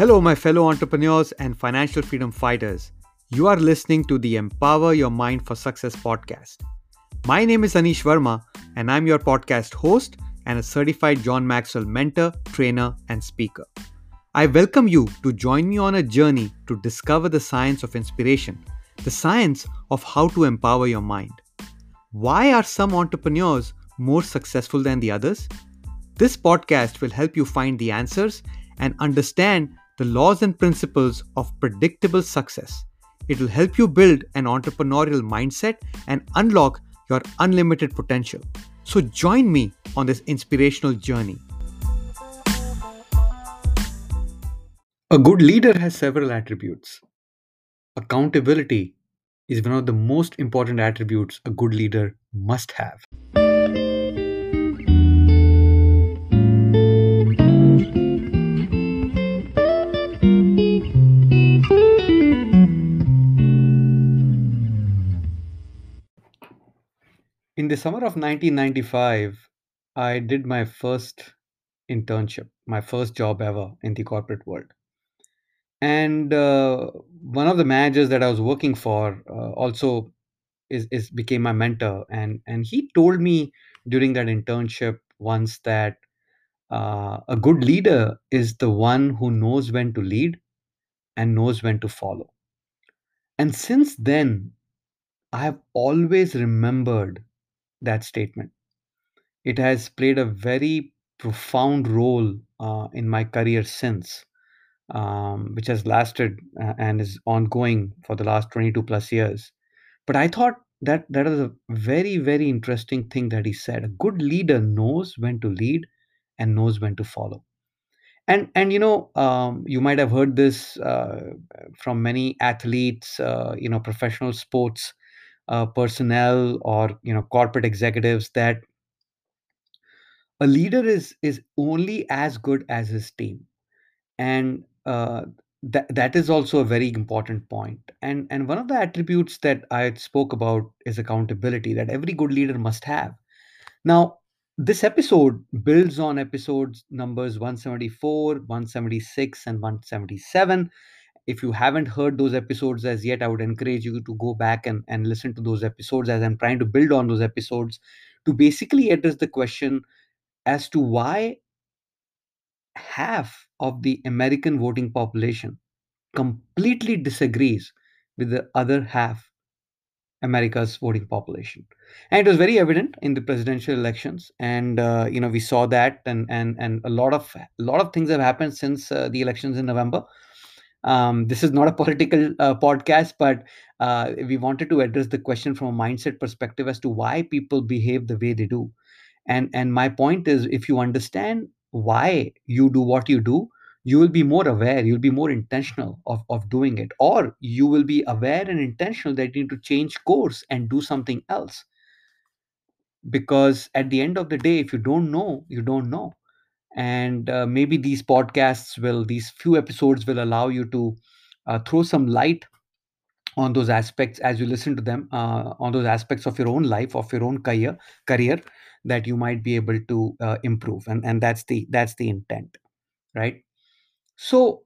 Hello, my fellow entrepreneurs and financial freedom fighters. You are listening to the Empower Your Mind for Success podcast. My name is Anish Verma, and I'm your podcast host and a certified John Maxwell mentor, trainer, and speaker. I welcome you to join me on a journey to discover the science of inspiration, the science of how to empower your mind. Why are some entrepreneurs more successful than the others? This podcast will help you find the answers and understand the laws and principles of predictable success. It will help you build an entrepreneurial mindset and unlock your unlimited potential. So join me on this inspirational journey. A good leader has several attributes. Accountability is one of the most important attributes a good leader must have. In the summer of 1995, I did my first internship, my first job ever in the corporate world. And uh, one of the managers that I was working for uh, also is, is became my mentor, and and he told me during that internship once that uh, a good leader is the one who knows when to lead and knows when to follow. And since then, I have always remembered that statement. It has played a very profound role uh, in my career since, um, which has lasted uh, and is ongoing for the last 22 plus years. But I thought that that is a very, very interesting thing that he said. A good leader knows when to lead and knows when to follow. And and you know, um, you might have heard this uh, from many athletes, uh, you know, professional sports uh, personnel or you know corporate executives that a leader is is only as good as his team. And uh, that that is also a very important point. And and one of the attributes that i spoke about is accountability that every good leader must have. Now this episode builds on episodes numbers 174 176 and 177 if you haven't heard those episodes as yet i would encourage you to go back and, and listen to those episodes as i'm trying to build on those episodes to basically address the question as to why half of the american voting population completely disagrees with the other half America's voting population, and it was very evident in the presidential elections. And uh, you know, we saw that, and and and a lot of a lot of things have happened since uh, the elections in November. Um, this is not a political uh, podcast, but uh, we wanted to address the question from a mindset perspective as to why people behave the way they do. And and my point is, if you understand why you do what you do, you will be more aware. You'll be more intentional of of doing it, or you will be aware and intentional that you need to change course and do something else. Because at the end of the day, if you don't know, you don't know and uh, maybe these podcasts will these few episodes will allow you to uh, throw some light on those aspects as you listen to them uh, on those aspects of your own life of your own career career that you might be able to uh, improve. And and that's the that's the intent right? So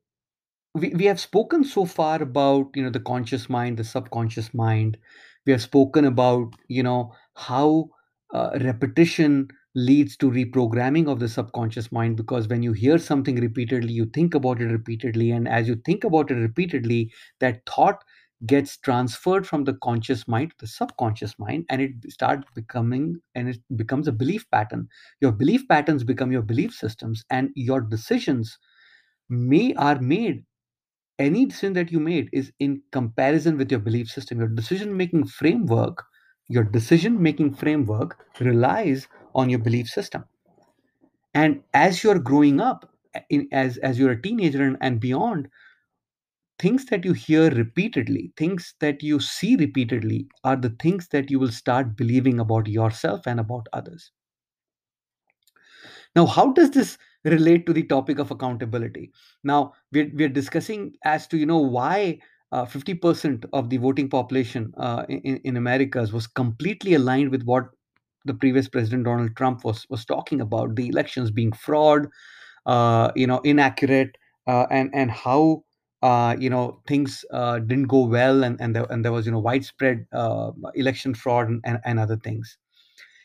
we, we have spoken so far about you know the conscious mind the subconscious mind. We have spoken about you know how uh, repetition leads to reprogramming of the subconscious mind because when you hear something repeatedly you think about it repeatedly and as you think about it repeatedly that thought gets transferred from the conscious mind to the subconscious mind and it starts becoming and it becomes a belief pattern. Your belief patterns become your belief systems and your decisions may are made any decision that you made is in comparison with your belief system. Your decision making framework your decision making framework relies on your belief system and as you're growing up in, as as you're a teenager and, and beyond things that you hear repeatedly things that you see repeatedly are the things that you will start believing about yourself and about others now, how does this relate to the topic of accountability? Now, we're, we're discussing as to, you know, why uh, 50% of the voting population uh, in, in Americas was completely aligned with what the previous president Donald Trump was was talking about the elections being fraud, uh, you know, inaccurate, uh, and and how uh, you know things uh, didn't go well and and there, and there was you know widespread election fraud and, and, and other things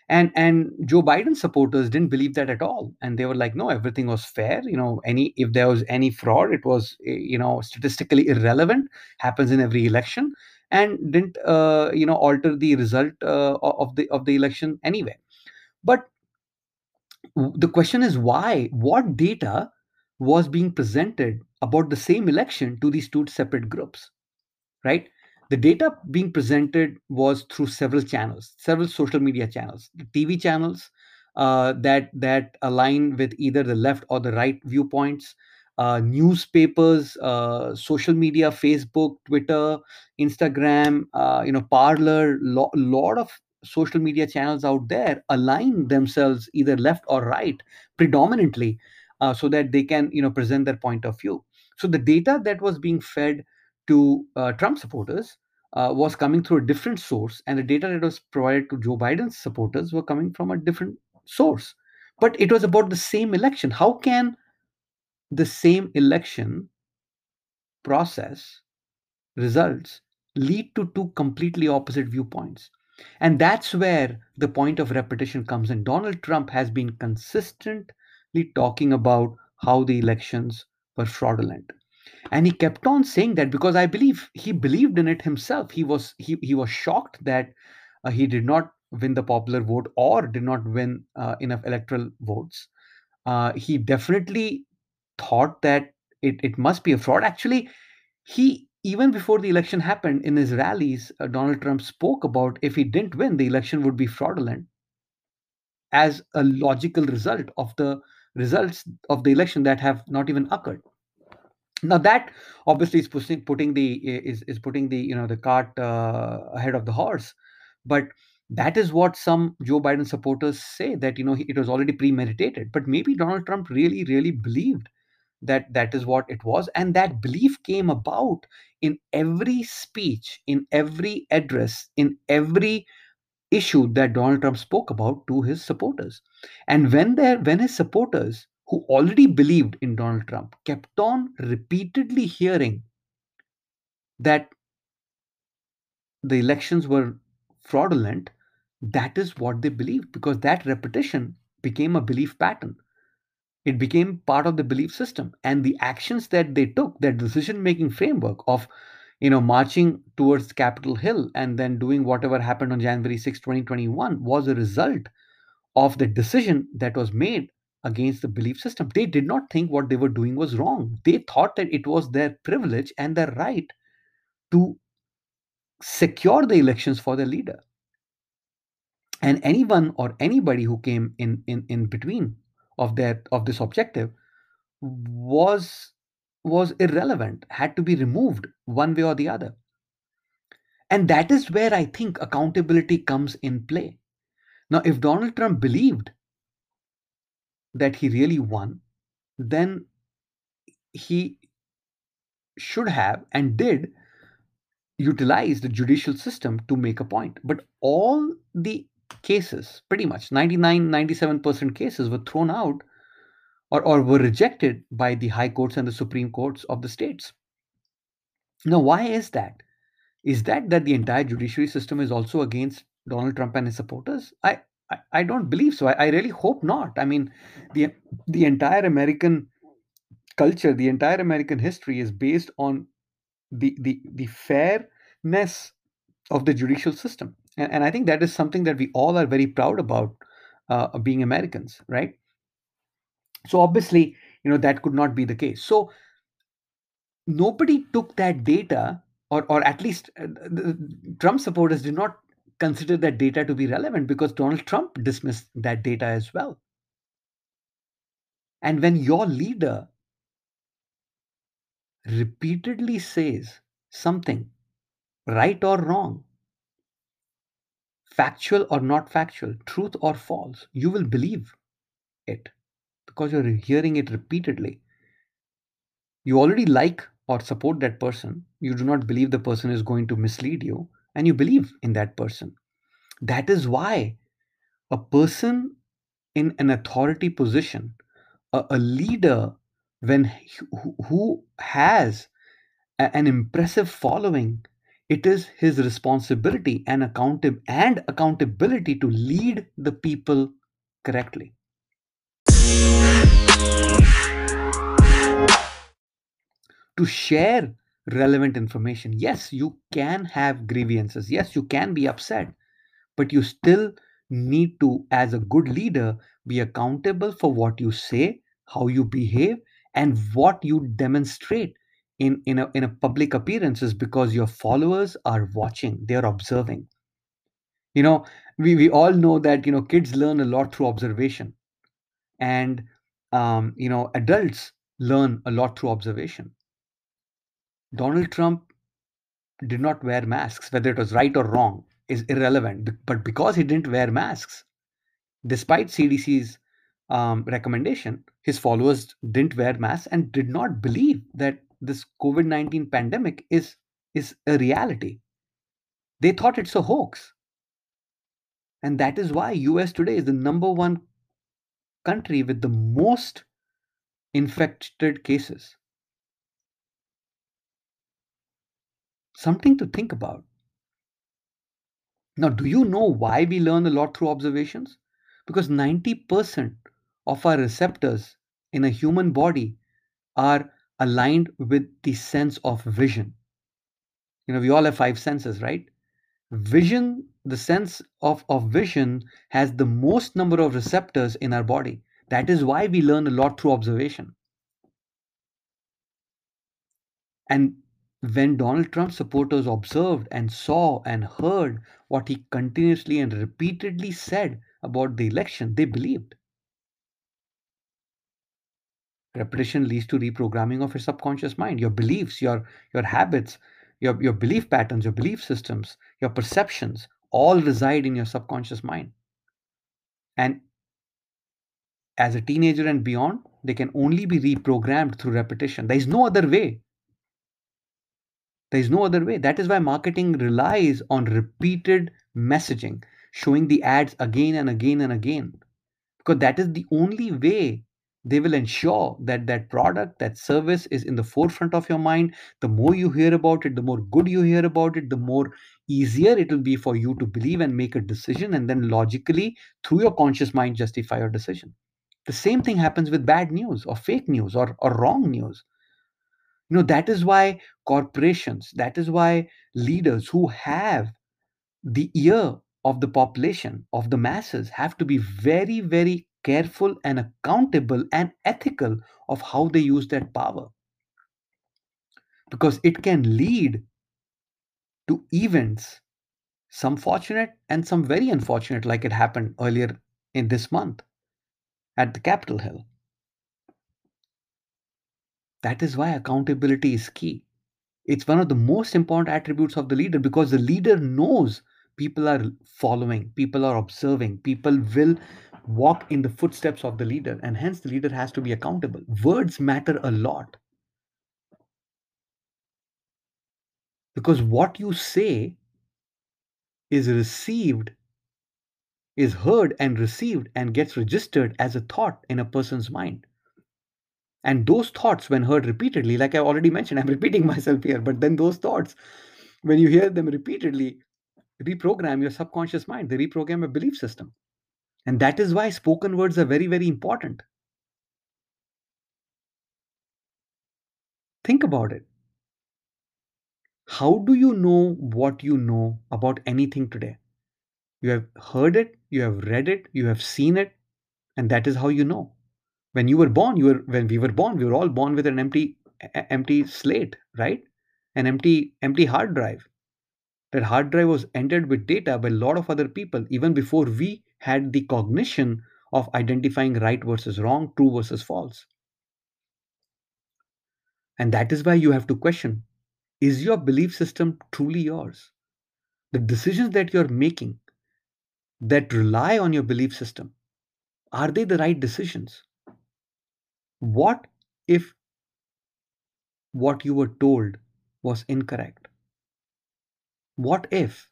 and and joe biden supporters didn't believe that at all. And they were like no everything was fair. You know any if there was any fraud it was eh, you know statistically irrelevant happens in every election and didn't uh, you know alter the result uh, of the of the election anyway. But the question is why? What data was being presented about the same election to these two separate groups? Right? The data being presented was through several channels, several social media channels, the TV channels uh, that that align with either the left or the right viewpoints, uh, newspapers, uh, social media, Facebook, Twitter, Instagram, uh, you know, Parler, lot lot of social media channels out there align themselves either left or right predominantly uh, so that they can you know present their point of view. So the data that was being fed to uh, Trump supporters uh, was coming through a different source, and the data that was provided to Joe Biden's supporters were coming from a different source. But it was about the same election. How can the same election process results lead to two completely opposite viewpoints? And that's where the point of repetition comes in. Donald Trump has been consistently talking about how the elections were fraudulent and he kept on saying that because i believe he believed in it himself. He was he, he was shocked that uh, he did not win the popular vote or did not win uh, enough electoral votes. Uh, he definitely thought that it, it must be a fraud. Actually he even before the election happened in his rallies uh, donald trump spoke about if he didn't win the election would be fraudulent as a logical result of the results of the election that have not even occurred now that obviously is pushing putting the is is putting the you know the cart uh, ahead of the horse. But that is what some joe biden supporters say that you know it was already premeditated. But maybe donald trump really really believed that that is what it was. And that belief came about in every speech in every address in every issue that Donald Trump spoke about to his supporters. And when there when his supporters who already believed in Donald Trump kept on repeatedly hearing that the elections were fraudulent, that is what they believed because that repetition became a belief pattern. It became part of the belief system. And the actions that they took, their decision making framework of you know, marching towards Capitol Hill and then doing whatever happened on January 6, 2021 was a result of the decision that was made against the belief system. They did not think what they were doing was wrong. They thought that it was their privilege and their right to secure the elections for their leader. And anyone or anybody who came in in, in between of that of this objective was was irrelevant, had to be removed one way or the other. And that is where I think accountability comes in play. Now, if Donald Trump believed that he really won, then he should have and did utilize the judicial system to make a point. But all the cases, pretty much 99, 97% cases, were thrown out or, or were rejected by the high courts and the supreme courts of the states. Now, why is that? Is that that the entire judiciary system is also against Donald Trump and his supporters? I I, I don't believe so. I, I really hope not. I mean, the the entire American culture, the entire American history is based on the the the fairness of the judicial system, and, and I think that is something that we all are very proud about, uh, being Americans, right? So obviously, you know that could not be the case. So nobody took that data, or or at least uh, Trump supporters did not consider that data to be relevant because Donald Trump dismissed that data as well. And when your leader repeatedly says something, right or wrong, factual or not factual, truth or false, you will believe it because you're hearing it repeatedly. You already like or support that person. You do not believe the person is going to mislead you, and you believe in that person. That is why a person in an authority position, a, a leader when who who has a- an impressive following, it is his responsibility and account- and accountability to lead the people correctly. To share relevant information. Yes, you can have grievances. Yes, you can be upset, but you still need to, as a good leader, be accountable for what you say, how you behave, and what you demonstrate in, in, a, in a public appearances because your followers are watching, they're observing. You know, we, we all know that, you know, kids learn a lot through observation and, um, you know, adults learn a lot through observation. Donald Trump did not wear masks, whether it was right or wrong, is irrelevant. But because he didn't wear masks, despite CDC's um, recommendation, his followers didn't wear masks and did not believe that this COVID 19 pandemic is, is a reality. They thought it's a hoax. And that is why US today is the number one country with the most infected cases. Something to think about. Now, do you know why we learn a lot through observations? Because 90% of our receptors in a human body are aligned with the sense of vision. You know, we all have five senses, right? Vision, the sense of, of vision, has the most number of receptors in our body. That is why we learn a lot through observation. And when Donald Trump supporters observed and saw and heard what he continuously and repeatedly said about the election, they believed. Repetition leads to reprogramming of your subconscious mind, your beliefs, your your habits, your, your belief patterns, your belief systems, your perceptions all reside in your subconscious mind. And as a teenager and beyond, they can only be reprogrammed through repetition. There is no other way. There is no other way. That is why marketing relies on repeated messaging, showing the ads again and again and again, because that is the only way they will ensure that that product, that service is in the forefront of your mind. The more you hear about it, the more good you hear about it, the more easier it will be for you to believe and make a decision, and then logically, through your conscious mind, justify your decision. The same thing happens with bad news or fake news or, or wrong news you know that is why corporations that is why leaders who have the ear of the population of the masses have to be very very careful and accountable and ethical of how they use that power. Because it can lead to events some fortunate and some very unfortunate like it happened earlier in this month at the capitol hill that is why accountability is key It's one of the most important attributes of the leader because the leader knows people are following, people are observing, people will walk in the footsteps of the leader, and hence the leader has to be accountable. Words matter a lot because what you say is received, is heard and received, and gets registered as a thought in a person's mind. And those thoughts, when heard repeatedly, like I already mentioned, I'm repeating myself here, but then those thoughts, when you hear them repeatedly, reprogram your subconscious mind, they reprogram your belief system. And that is why spoken words are very, very important. Think about it. How do you know what you know about anything today? You have heard it, you have read it, you have seen it, and that is how you know. When you were born, you were when we were born, we were all born with an empty empty slate, right? An empty empty hard drive. That hard drive was entered with data by a lot of other people even before we had the cognition of identifying right versus wrong, true versus false. And that is why you have to question is your belief system truly yours? The decisions that you're making that rely on your belief system, are they the right decisions? What if what you were told was incorrect? What if?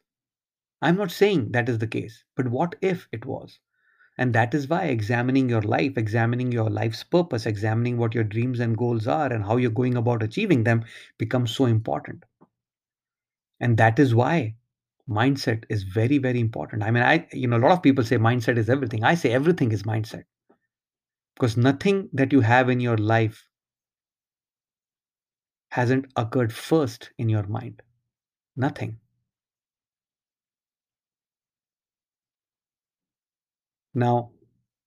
I'm not saying that is the case, but what if it was? And that is why examining your life, examining your life's purpose, examining what your dreams and goals are and how you're going about achieving them becomes so important. And that is why mindset is very, very important. I mean, I, you know, a lot of people say mindset is everything. I say everything is mindset because nothing that you have in your life hasn't occurred first in your mind. Nothing. Now,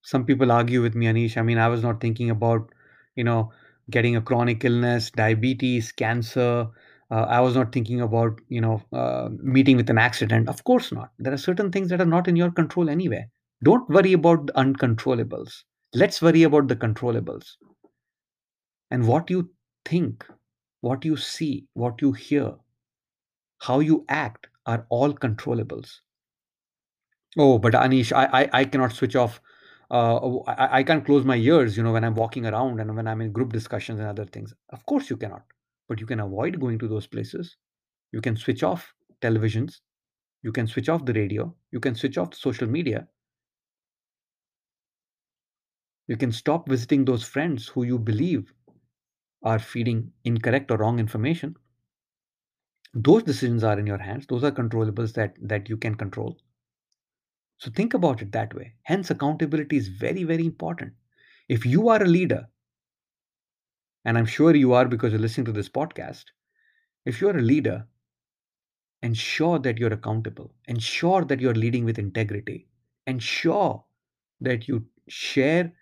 some people argue with me, Anish. I mean, I was not thinking about, you know, getting a chronic illness, diabetes, cancer. Uh, I was not thinking about, you know, uh, meeting with an accident. Of course not. There are certain things that are not in your control anyway. Don't worry about the uncontrollables. Let's worry about the controllables. And what you think, what you see, what you hear, how you act are all controllables. Oh, but Anish, I I, I cannot switch off. Uh, I, I can't close my ears, you know, when I'm walking around and when I'm in group discussions and other things. Of course, you cannot, but you can avoid going to those places. You can switch off televisions. You can switch off the radio. You can switch off the social media. You can stop visiting those friends who you believe are feeding incorrect or wrong information. Those decisions are in your hands. Those are controllables that that you can control. So think about it that way. Hence, accountability is very, very important. If you are a leader, and I'm sure you are because you're listening to this podcast, if you're a leader, ensure that you're accountable, ensure that you're leading with integrity, ensure that you share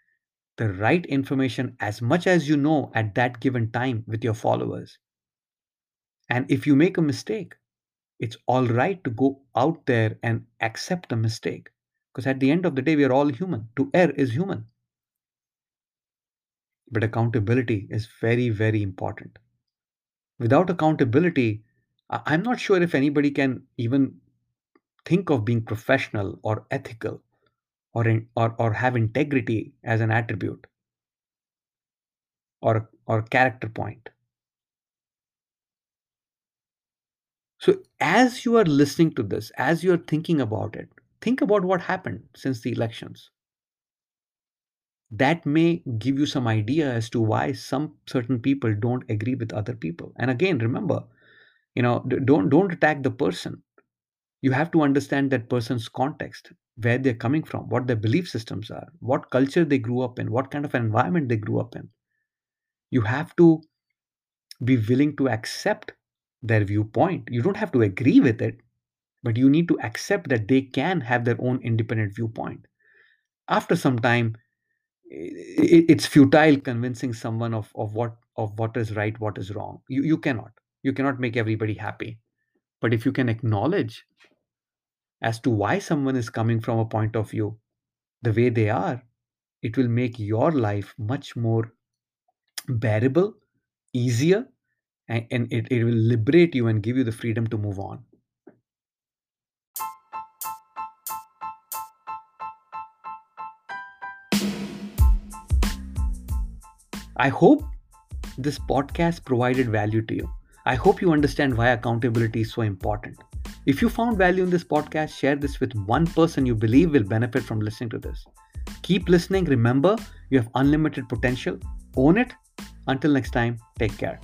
the right information as much as you know at that given time with your followers. And if you make a mistake, it's all right to go out there and accept the mistake because at the end of the day we are all human. To err is human. But accountability is very very important. Without accountability i'm not sure if anybody can even think of being professional or ethical or in, or, or have integrity as an attribute or or character point So, as you are listening to this, as you are thinking about it, think about what happened since the elections. That may give you some idea as to why some certain people don't agree with other people. And again, remember, you know, don't don't attack the person. You have to understand that person's context, where they're coming from, what their belief systems are, what culture they grew up in, what kind of environment they grew up in. You have to be willing to accept their viewpoint. You don't have to agree with it, but you need to accept that they can have their own independent viewpoint. After some time, it's futile convincing someone of, of what of what is right, what is wrong. You you cannot. You cannot make everybody happy. But if you can acknowledge as to why someone is coming from a point of view the way they are, it will make your life much more bearable, easier, and, and it, it will liberate you and give you the freedom to move on. I hope this podcast provided value to you. I hope you understand why accountability is so important. If you found value in this podcast, share this with one person you believe will benefit from listening to this. Keep listening. Remember, you have unlimited potential. Own it. Until next time, take care.